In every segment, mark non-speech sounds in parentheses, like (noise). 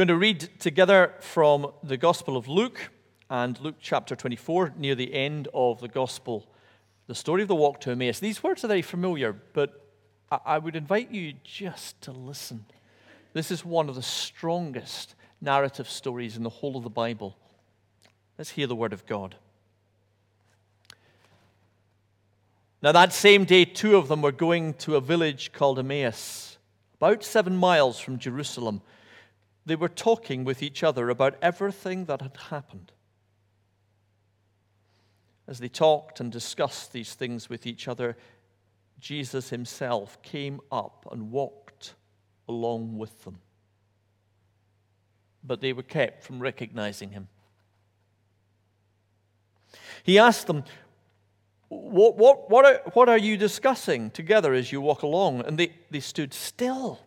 Going to read together from the Gospel of Luke and Luke chapter 24, near the end of the Gospel, the story of the walk to Emmaus. These words are very familiar, but I would invite you just to listen. This is one of the strongest narrative stories in the whole of the Bible. Let's hear the word of God. Now, that same day, two of them were going to a village called Emmaus, about seven miles from Jerusalem. They were talking with each other about everything that had happened. As they talked and discussed these things with each other, Jesus himself came up and walked along with them. But they were kept from recognizing him. He asked them, what, what, what, are, what are you discussing together as you walk along? And they, they stood still,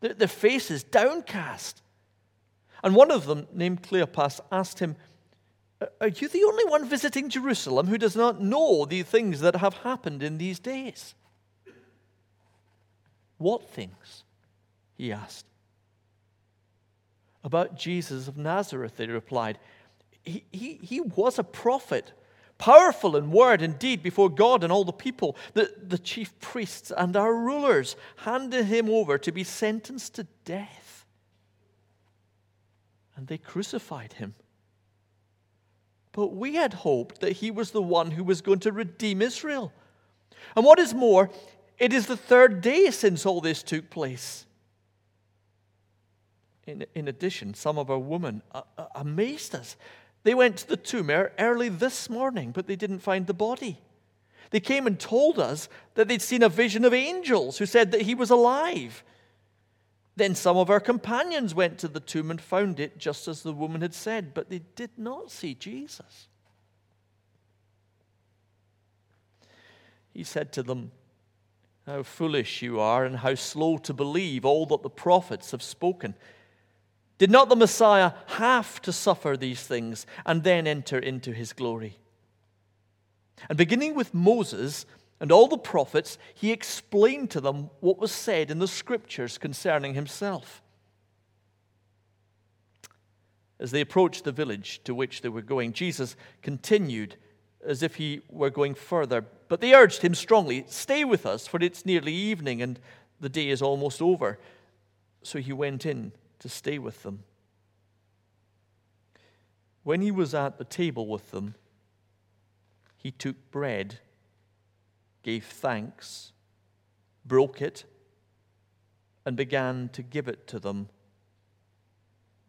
their, their faces downcast. And one of them, named Cleopas, asked him, Are you the only one visiting Jerusalem who does not know the things that have happened in these days? What things? He asked. About Jesus of Nazareth, they replied. He, he, he was a prophet powerful in word and deed before God and all the people. The, the chief priests and our rulers handed him over to be sentenced to death. And they crucified him. But we had hoped that he was the one who was going to redeem Israel. And what is more, it is the third day since all this took place. In, in addition, some of our women amazed us. They went to the tomb early this morning, but they didn't find the body. They came and told us that they'd seen a vision of angels who said that he was alive. Then some of our companions went to the tomb and found it just as the woman had said, but they did not see Jesus. He said to them, How foolish you are, and how slow to believe all that the prophets have spoken. Did not the Messiah have to suffer these things and then enter into his glory? And beginning with Moses and all the prophets, he explained to them what was said in the scriptures concerning himself. As they approached the village to which they were going, Jesus continued as if he were going further, but they urged him strongly, Stay with us, for it's nearly evening and the day is almost over. So he went in to stay with them. When he was at the table with them, he took bread, gave thanks, broke it, and began to give it to them.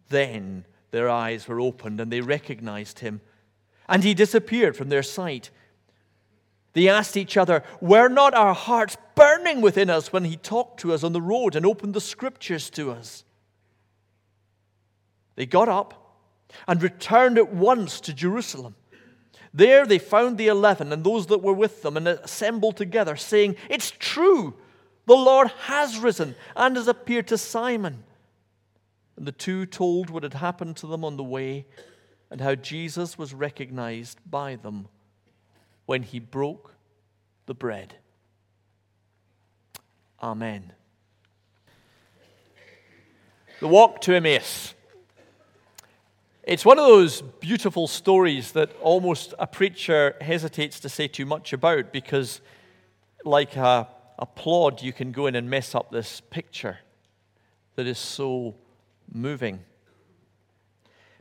Then their eyes were opened and they recognized him, and he disappeared from their sight. They asked each other, Were not our hearts burning within us when he talked to us on the road and opened the scriptures to us? They got up and returned at once to Jerusalem. There they found the eleven and those that were with them and assembled together, saying, It's true, the Lord has risen and has appeared to Simon. And the two told what had happened to them on the way and how Jesus was recognized by them when he broke the bread. Amen. The walk to Emmaus. It's one of those beautiful stories that almost a preacher hesitates to say too much about because, like a, a plod, you can go in and mess up this picture that is so moving.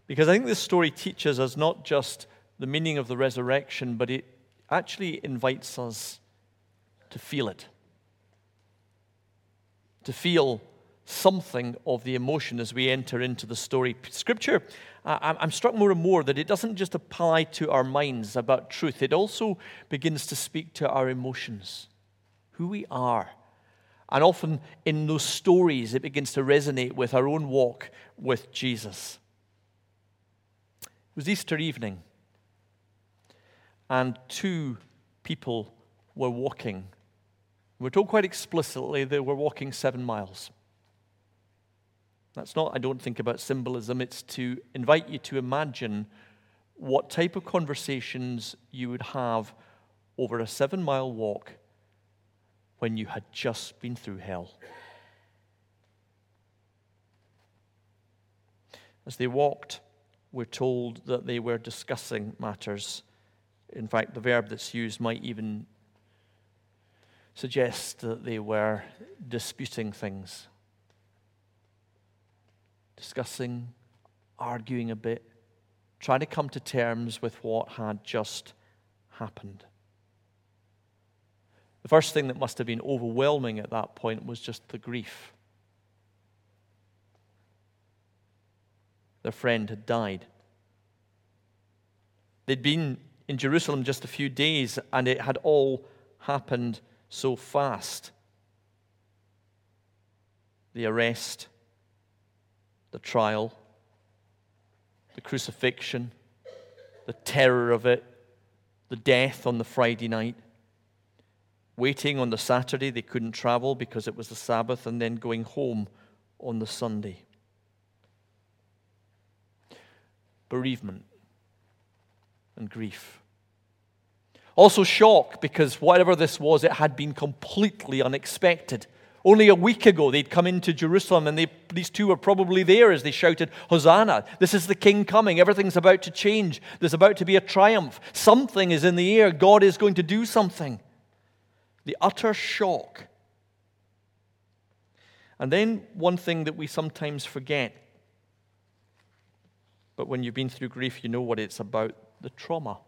Because I think this story teaches us not just the meaning of the resurrection, but it actually invites us to feel it. To feel something of the emotion as we enter into the story. Scripture, I'm struck more and more that it doesn't just apply to our minds about truth, it also begins to speak to our emotions, who we are. And often in those stories, it begins to resonate with our own walk with Jesus. It was Easter evening, and two people were walking. We're told quite explicitly they were walking seven miles. That's not, I don't think about symbolism, it's to invite you to imagine what type of conversations you would have over a seven mile walk when you had just been through hell. As they walked, we're told that they were discussing matters. In fact, the verb that's used might even suggest that they were disputing things, discussing, arguing a bit, trying to come to terms with what had just happened. The first thing that must have been overwhelming at that point was just the grief. Their friend had died. They'd been in Jerusalem just a few days, and it had all happened so fast. The arrest, the trial, the crucifixion, the terror of it, the death on the Friday night, waiting on the Saturday, they couldn't travel because it was the Sabbath, and then going home on the Sunday. Bereavement and grief. Also, shock because whatever this was, it had been completely unexpected. Only a week ago, they'd come into Jerusalem, and they, these two were probably there as they shouted, Hosanna! This is the king coming. Everything's about to change. There's about to be a triumph. Something is in the air. God is going to do something. The utter shock. And then, one thing that we sometimes forget, but when you've been through grief, you know what it's about the trauma.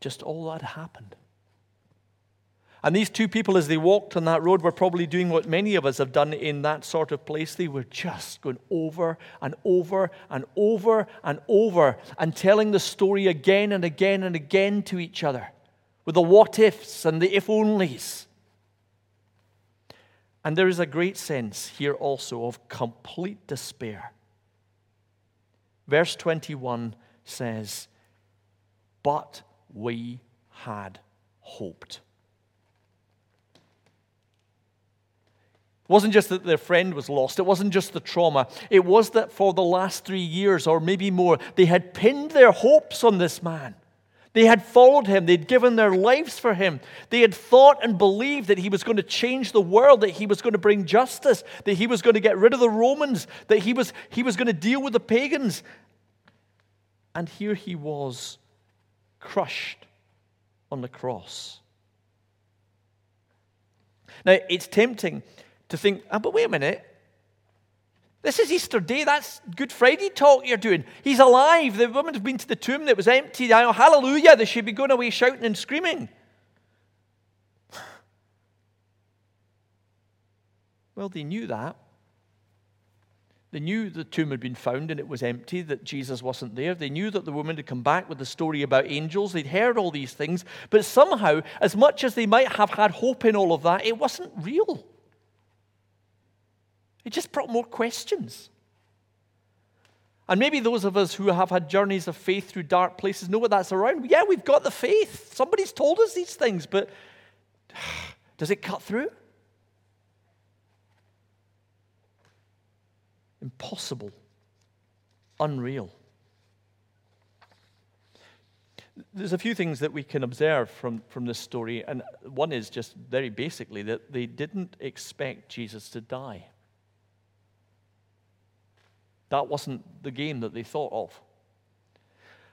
Just all that happened. And these two people, as they walked on that road, were probably doing what many of us have done in that sort of place. They were just going over and over and over and over and telling the story again and again and again to each other with the what ifs and the if onlys. And there is a great sense here also of complete despair. Verse 21 says, But we had hoped. It wasn't just that their friend was lost. It wasn't just the trauma. It was that for the last three years, or maybe more, they had pinned their hopes on this man. They had followed him. They'd given their lives for him. They had thought and believed that he was going to change the world, that he was going to bring justice, that he was going to get rid of the Romans, that he was, he was going to deal with the pagans. And here he was crushed on the cross. Now, it's tempting to think, oh, but wait a minute. This is Easter Day. That's Good Friday talk you're doing. He's alive. The women have been to the tomb that was empty. Now, hallelujah. They should be going away shouting and screaming. (sighs) Well, they knew that. They knew the tomb had been found and it was empty, that Jesus wasn't there. They knew that the woman had come back with the story about angels. They'd heard all these things. But somehow, as much as they might have had hope in all of that, it wasn't real. It just brought more questions. And maybe those of us who have had journeys of faith through dark places know what that's around. Yeah, we've got the faith. Somebody's told us these things, but (sighs) does it cut through? Impossible. Unreal. There's a few things that we can observe from, from this story, and one is just very basically that they didn't expect Jesus to die. That wasn't the game that they thought of.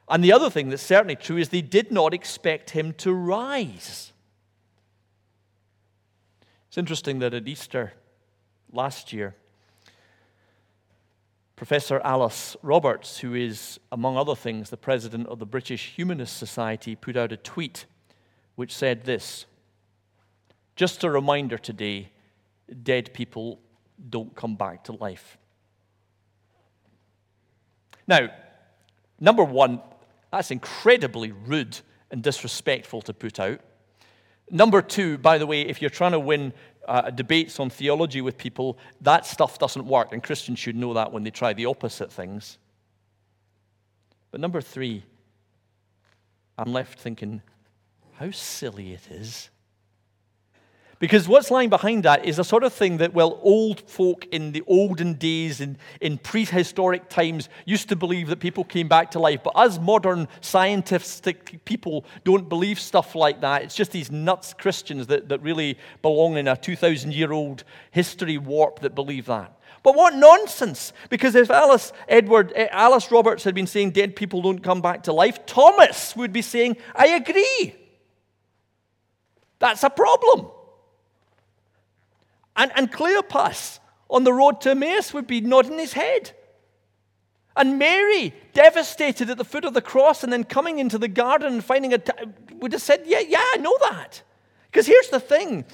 And the other thing that's certainly true is they did not expect him to rise. It's interesting that at Easter last year, Professor Alice Roberts, who is, among other things, the president of the British Humanist Society, put out a tweet which said this Just a reminder today dead people don't come back to life. Now, number one, that's incredibly rude and disrespectful to put out. Number two, by the way, if you're trying to win uh, debates on theology with people, that stuff doesn't work, and Christians should know that when they try the opposite things. But number three, I'm left thinking, how silly it is because what's lying behind that is a sort of thing that, well, old folk in the olden days, in, in prehistoric times, used to believe that people came back to life. But us modern scientific people don't believe stuff like that. It's just these nuts Christians that, that really belong in a 2,000 year old history warp that believe that. But what nonsense! Because if Alice Edward, eh, Alice Roberts had been saying dead people don't come back to life, Thomas would be saying, I agree. That's a problem. And, and Cleopas on the road to Emmaus would be nodding his head. And Mary, devastated at the foot of the cross and then coming into the garden and finding a, t- would have said, Yeah, yeah, I know that. Because here's the thing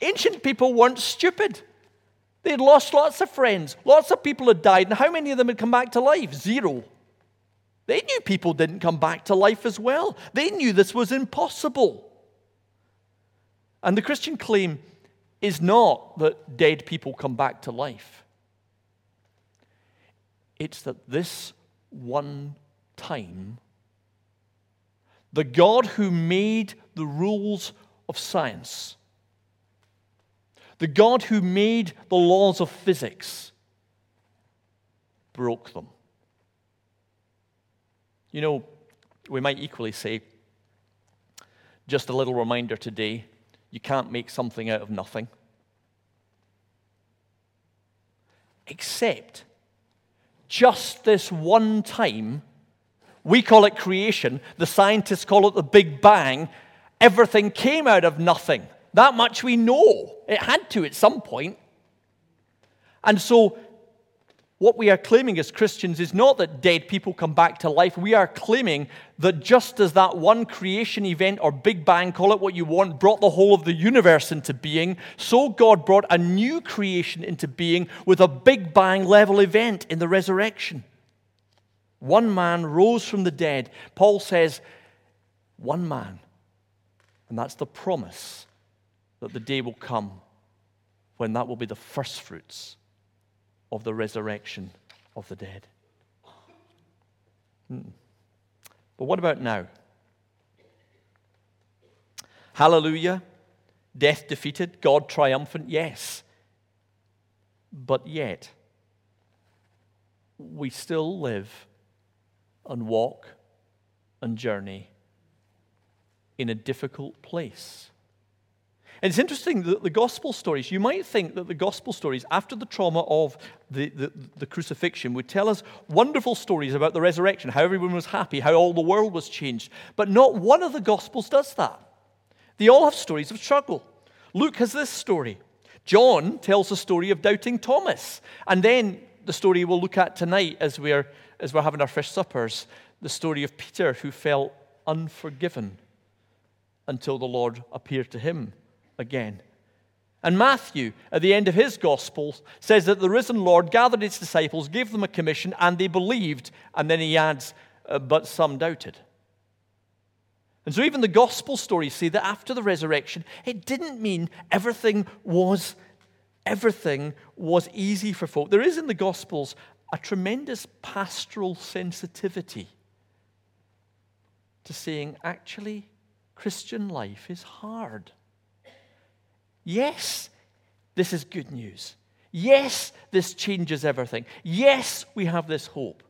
ancient people weren't stupid. They'd lost lots of friends, lots of people had died, and how many of them had come back to life? Zero. They knew people didn't come back to life as well. They knew this was impossible. And the Christian claim is not that dead people come back to life, it's that this one time, the God who made the rules of science, the God who made the laws of physics, broke them. You know, we might equally say, just a little reminder today you can't make something out of nothing. Except just this one time, we call it creation, the scientists call it the Big Bang, everything came out of nothing. That much we know. It had to at some point. And so what we are claiming as Christians is not that dead people come back to life. We are claiming that just as that one creation event or Big Bang, call it what you want, brought the whole of the universe into being, so God brought a new creation into being with a Big Bang level event in the resurrection. One man rose from the dead. Paul says, one man. And that's the promise that the day will come when that will be the first fruits of the resurrection of the dead. Hmm. But what about now? Hallelujah. Death defeated, God triumphant, yes. But yet, we still live and walk and journey in a difficult place. And it's interesting that the gospel stories, you might think that the gospel stories, after the trauma of the, the, the, crucifixion, would tell us wonderful stories about the resurrection, how everyone was happy, how all the world was changed. But not one of the gospels does that. They all have stories of struggle. Luke has this story. John tells the story of doubting Thomas. And then the story we'll look at tonight as we're, as we're having our fish suppers the story of Peter who felt unforgiven until the Lord appeared to him again. And Matthew, at the end of his gospel, says that the risen Lord gathered his disciples, gave them a commission, and they believed. And then he adds, uh, but some doubted. And so even the gospel stories say that after the resurrection, it didn't mean everything was everything was easy for folk. There is in the gospels a tremendous pastoral sensitivity to saying, actually, Christian life is hard. Yes, this is good news. Yes, this changes everything. Yes, we have this hope.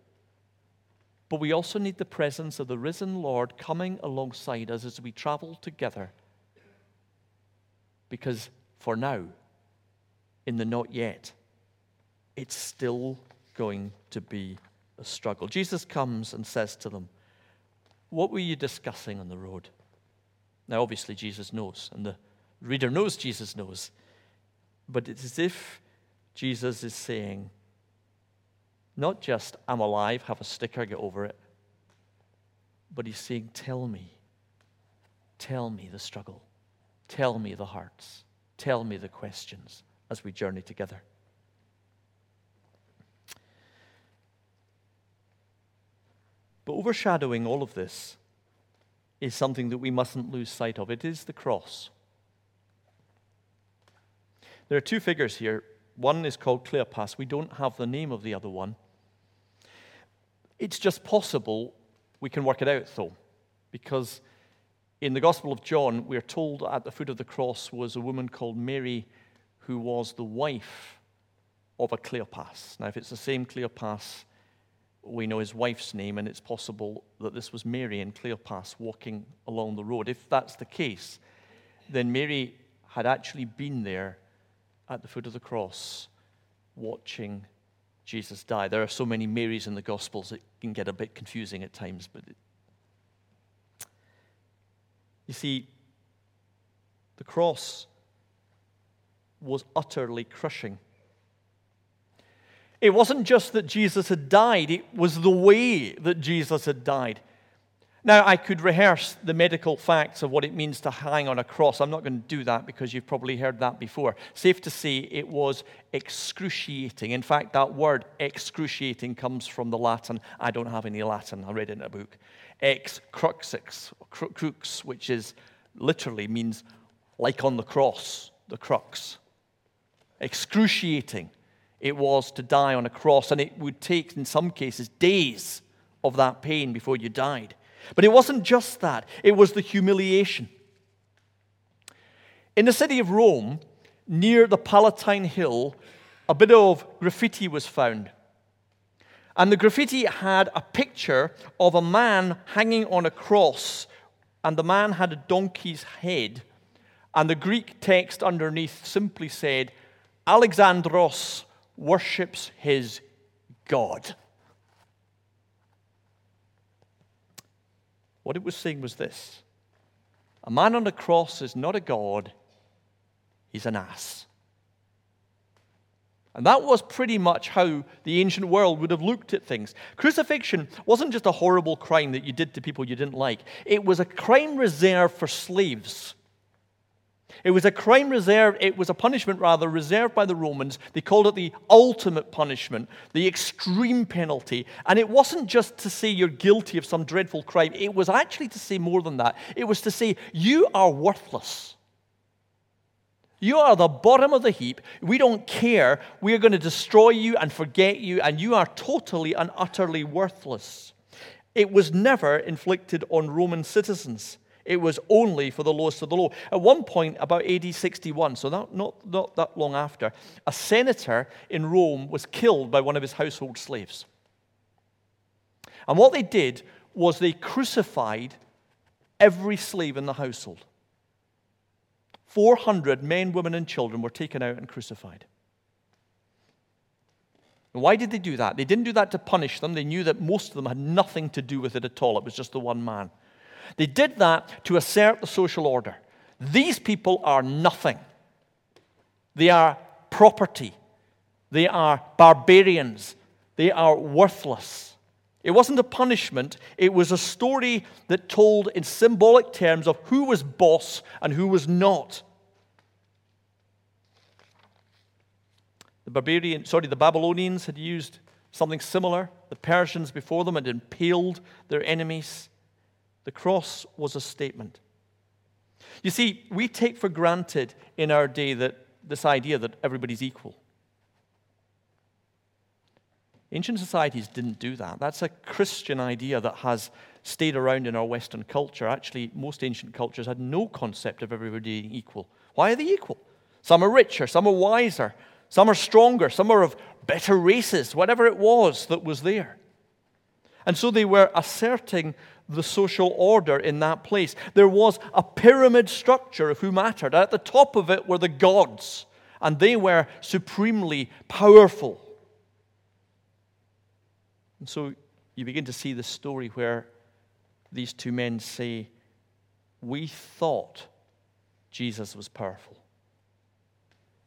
But we also need the presence of the risen Lord coming alongside us as we travel together. Because for now, in the not yet, it's still going to be a struggle. Jesus comes and says to them, What were you discussing on the road? Now, obviously, Jesus knows, and the reader knows Jesus knows. But it's as if Jesus is saying, not just, I'm alive, have a sticker, get over it. But he's saying, Tell me. Tell me the struggle. Tell me the hearts. Tell me the questions as we journey together. But overshadowing all of this is something that we mustn't lose sight of. It is the cross. There are two figures here. One is called Cleopas. We don't have the name of the other one. It's just possible we can work it out, though, because in the Gospel of John, we're told at the foot of the cross was a woman called Mary who was the wife of a Cleopas. Now, if it's the same Cleopas, we know his wife's name, and it's possible that this was Mary and Cleopas walking along the road. If that's the case, then Mary had actually been there at the foot of the cross watching Jesus die. There are so many Marys in the Gospels, it can get a bit confusing at times. But it... you see, the cross was utterly crushing. It wasn't just that Jesus had died, it was the way that Jesus had died. Now, I could rehearse the medical facts of what it means to hang on a cross. I'm not going to do that because you've probably heard that before. Safe to say it was excruciating. In fact, that word excruciating comes from the Latin. I don't have any Latin, I read it in a book. Ex crucix, crux, which is literally means like on the cross, the crux. Excruciating it was to die on a cross, and it would take, in some cases, days of that pain before you died. But it wasn't just that, it was the humiliation. In the city of Rome, near the Palatine Hill, a bit of graffiti was found. And the graffiti had a picture of a man hanging on a cross, and the man had a donkey's head. And the Greek text underneath simply said, Alexandros worships his God. What it was saying was this a man on the cross is not a God, he's an ass. And that was pretty much how the ancient world would have looked at things. Crucifixion wasn't just a horrible crime that you did to people you didn't like, it was a crime reserved for slaves. It was a crime reserved, it was a punishment rather reserved by the Romans. They called it the ultimate punishment, the extreme penalty. And it wasn't just to say you're guilty of some dreadful crime, it was actually to say more than that. It was to say you are worthless. You are the bottom of the heap. We don't care. We are going to destroy you and forget you, and you are totally and utterly worthless. It was never inflicted on Roman citizens. It was only for the lowest of the low. At one point, about AD 61, so not, not, not that long after, a senator in Rome was killed by one of his household slaves. And what they did was they crucified every slave in the household. 400 men, women, and children were taken out and crucified. And why did they do that? They didn't do that to punish them. They knew that most of them had nothing to do with it at all. It was just the one man. They did that to assert the social order. These people are nothing. They are property. They are barbarians. They are worthless. It wasn't a punishment, it was a story that told in symbolic terms of who was boss and who was not. The barbarian, sorry, the Babylonians had used something similar. The Persians before them had impaled their enemies. The cross was a statement. You see, we take for granted in our day that this idea that everybody's equal. Ancient societies didn't do that. That's a Christian idea that has stayed around in our Western culture. Actually, most ancient cultures had no concept of everybody being equal. Why are they equal? Some are richer, some are wiser, some are stronger, some are of better races, whatever it was that was there. And so they were asserting the social order in that place. There was a pyramid structure of who mattered. At the top of it were the gods, and they were supremely powerful. And so you begin to see the story where these two men say, We thought Jesus was powerful.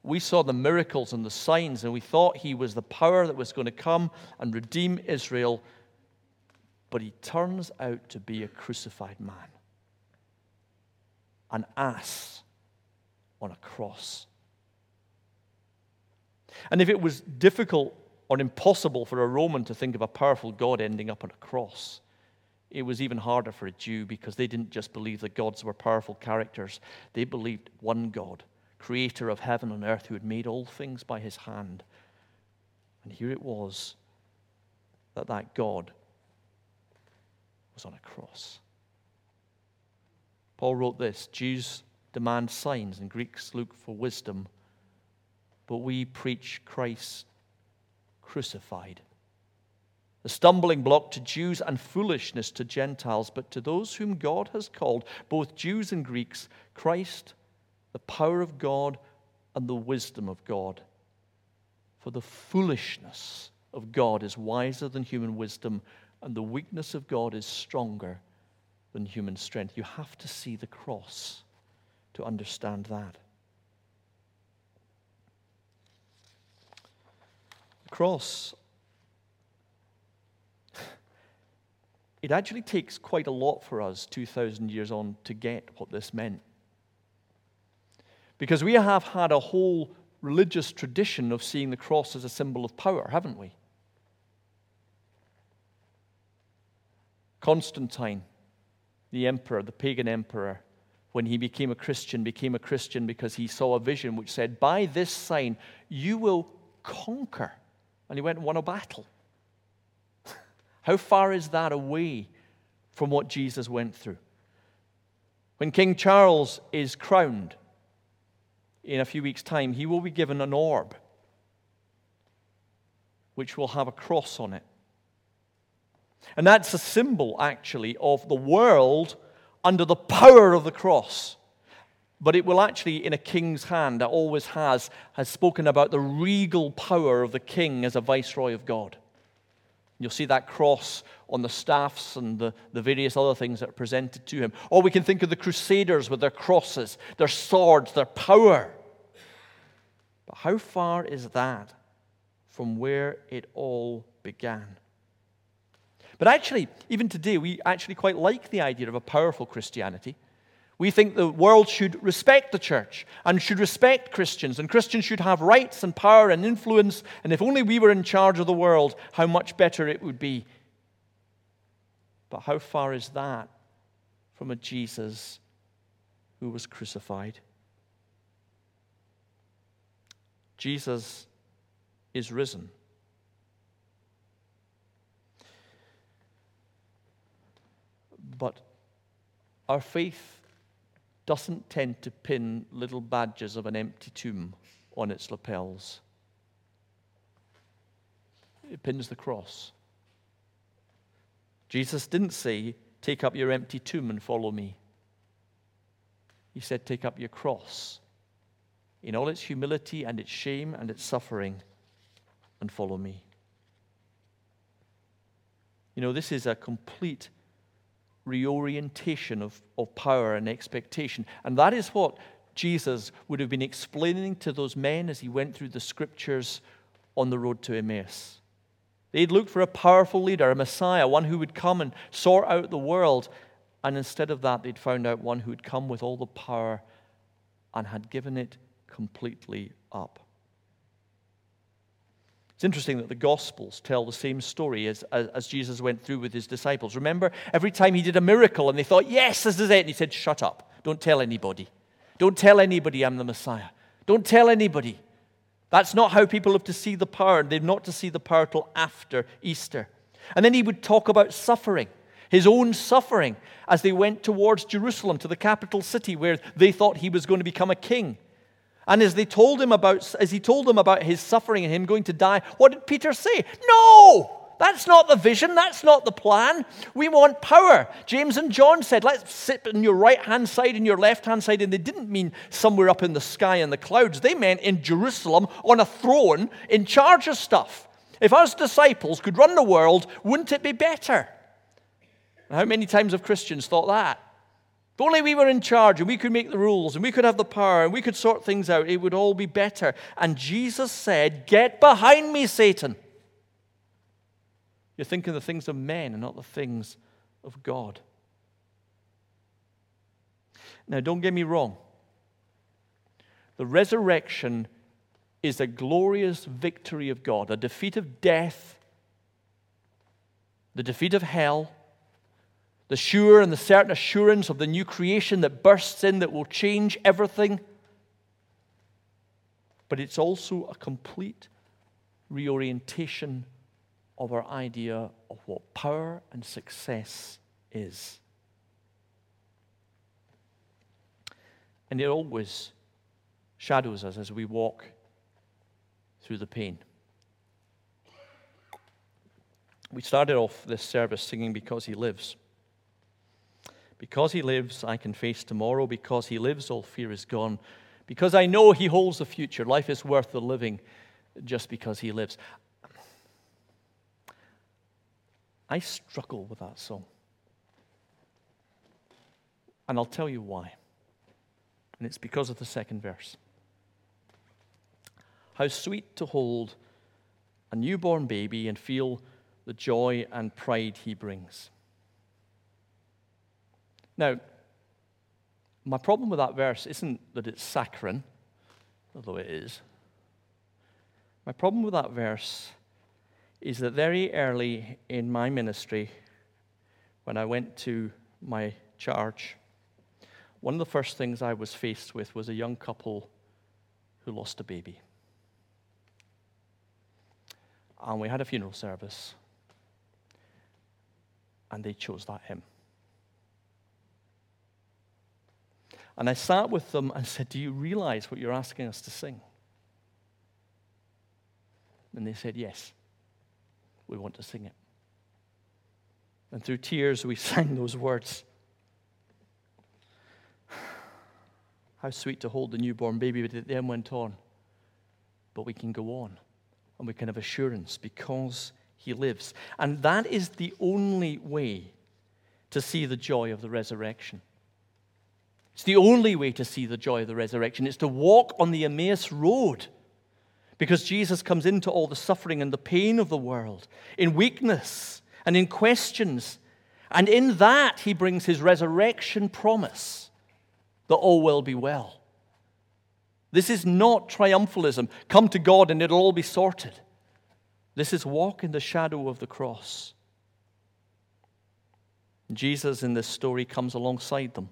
We saw the miracles and the signs, and we thought he was the power that was going to come and redeem Israel but he turns out to be a crucified man, an ass on a cross. And if it was difficult or impossible for a Roman to think of a powerful God ending up on a cross, it was even harder for a Jew because they didn't just believe that gods were powerful characters, they believed one God, creator of heaven and earth, who had made all things by his hand. And here it was that that God was on a cross. Paul wrote this Jews demand signs and Greeks look for wisdom, but we preach Christ crucified. A stumbling block to Jews and foolishness to Gentiles, but to those whom God has called, both Jews and Greeks, Christ, the power of God and the wisdom of God. For the foolishness of God is wiser than human wisdom, and the weakness of God is stronger than human strength. You have to see the cross to understand that. The cross, it actually takes quite a lot for us 2,000 years on to get what this meant. Because we have had a whole religious tradition of seeing the cross as a symbol of power, haven't we? Constantine, the emperor, the pagan emperor, when he became a Christian, became a Christian because he saw a vision which said, By this sign you will conquer. And he went and won a battle. (laughs) How far is that away from what Jesus went through? When King Charles is crowned in a few weeks' time, he will be given an orb which will have a cross on it. And that's a symbol, actually, of the world under the power of the cross. But it will actually, in a king's hand, that always has, has spoken about the regal power of the king as a viceroy of God. You'll see that cross on the staffs and the, the various other things that are presented to him. Or we can think of the crusaders with their crosses, their swords, their power. But how far is that from where it all began? But actually, even today, we actually quite like the idea of a powerful Christianity. We think the world should respect the church and should respect Christians, and Christians should have rights and power and influence. And if only we were in charge of the world, how much better it would be. But how far is that from a Jesus who was crucified? Jesus is risen. But our faith doesn't tend to pin little badges of an empty tomb on its lapels. It pins the cross. Jesus didn't say, Take up your empty tomb and follow me. He said, Take up your cross in all its humility and its shame and its suffering and follow me. You know, this is a complete reorientation of, of power and expectation. And that is what Jesus would have been explaining to those men as he went through the scriptures on the road to Emmaus. They'd looked for a powerful leader, a Messiah, one who would come and sort out the world. And instead of that, they'd found out one who had come with all the power and had given it completely up. It's interesting that the Gospels tell the same story as, as, as, Jesus went through with his disciples. Remember, every time he did a miracle and they thought, yes, this is it, and he said, shut up. Don't tell anybody. Don't tell anybody I'm the Messiah. Don't tell anybody. That's not how people have to see the power. And They're not to see the power till after Easter. And then he would talk about suffering, his own suffering, as they went towards Jerusalem, to the capital city where they thought he was going to become a king. And as they told him about, as he told them about his suffering and him going to die, what did Peter say? No! That's not the vision. That's not the plan. We want power. James and John said, let's sit on your right hand side and your left hand side. And they didn't mean somewhere up in the sky in the clouds. They meant in Jerusalem on a throne in charge of stuff. If us disciples could run the world, wouldn't it be better? How many times have Christians thought that? If only we were in charge and we could make the rules and we could have the power and we could sort things out, it would all be better. And Jesus said, Get behind me, Satan. You're thinking the things of men and not the things of God. Now, don't get me wrong. The resurrection is a glorious victory of God, a defeat of death, the defeat of hell the sure and the certain assurance of the new creation that bursts in that will change everything. But it's also a complete reorientation of our idea of what power and success is. And it always shadows us as we walk through the pain. We started off this service singing Because He Lives. Because he lives, I can face tomorrow. Because he lives, all fear is gone. Because I know he holds the future, life is worth the living. just because he lives. I struggle with that song. And I'll tell you why. And it's because of the second verse. How sweet to hold a newborn baby and feel the joy and pride he brings. Now, my problem with that verse isn't that it's saccharine, although it is. My problem with that verse is that very early in my ministry, when I went to my charge, one of the first things I was faced with was a young couple who lost a baby. And we had a funeral service, and they chose that hymn. And I sat with them and said, Do you realize what you're asking us to sing? And they said, Yes, we want to sing it. And through tears, we (laughs) sang those words. (sighs) How sweet to hold the newborn baby, but it then went on. But we can go on and we can have assurance because he lives. And that is the only way to see the joy of the resurrection. It's the only way to see the joy of the resurrection. It's to walk on the Emmaus road because Jesus comes into all the suffering and the pain of the world in weakness and in questions. And in that, he brings his resurrection promise that all will be well. This is not triumphalism. Come to God and it'll all be sorted. This is walk in the shadow of the cross. Jesus in this story comes alongside them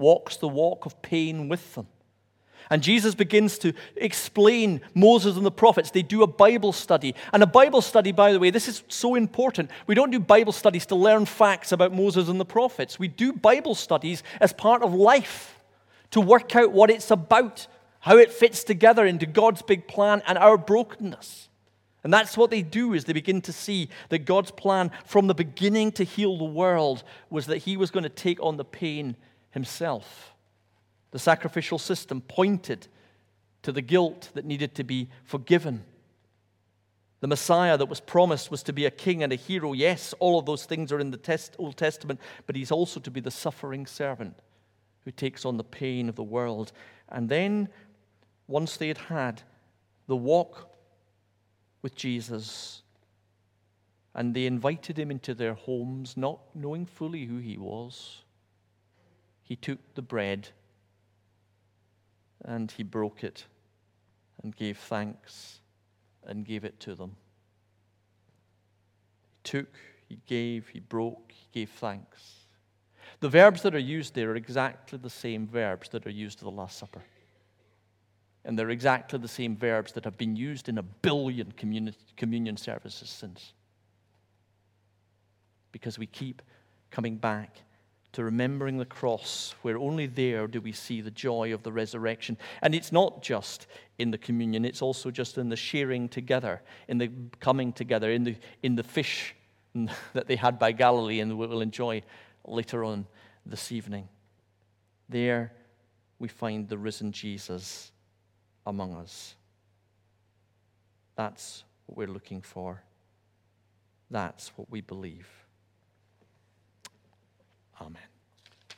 walks the walk of pain with them. And Jesus begins to explain Moses and the prophets. They do a Bible study. And a Bible study, by the way, this is so important. We don't do Bible studies to learn facts about Moses and the prophets. We do Bible studies as part of life to work out what it's about, how it fits together into God's big plan and our brokenness. And that's what they do is they begin to see that God's plan from the beginning to heal the world was that he was going to take on the pain himself. The sacrificial system pointed to the guilt that needed to be forgiven. The Messiah that was promised was to be a king and a hero. Yes, all of those things are in the Old Testament, but he's also to be the suffering servant who takes on the pain of the world. And then, once they had had the walk with Jesus, and they invited him into their homes, not knowing fully who he was, he took the bread and he broke it and gave thanks and gave it to them. He took, he gave, he broke, he gave thanks. The verbs that are used there are exactly the same verbs that are used at the Last Supper. And they're exactly the same verbs that have been used in a billion communion services since. Because we keep coming back to remembering the cross, where only there do we see the joy of the resurrection. And it's not just in the communion, it's also just in the sharing together, in the coming together, in the, in the fish (laughs) that they had by Galilee and we will enjoy later on this evening. There we find the risen Jesus among us. That's what we're looking for. That's what we believe. Amen.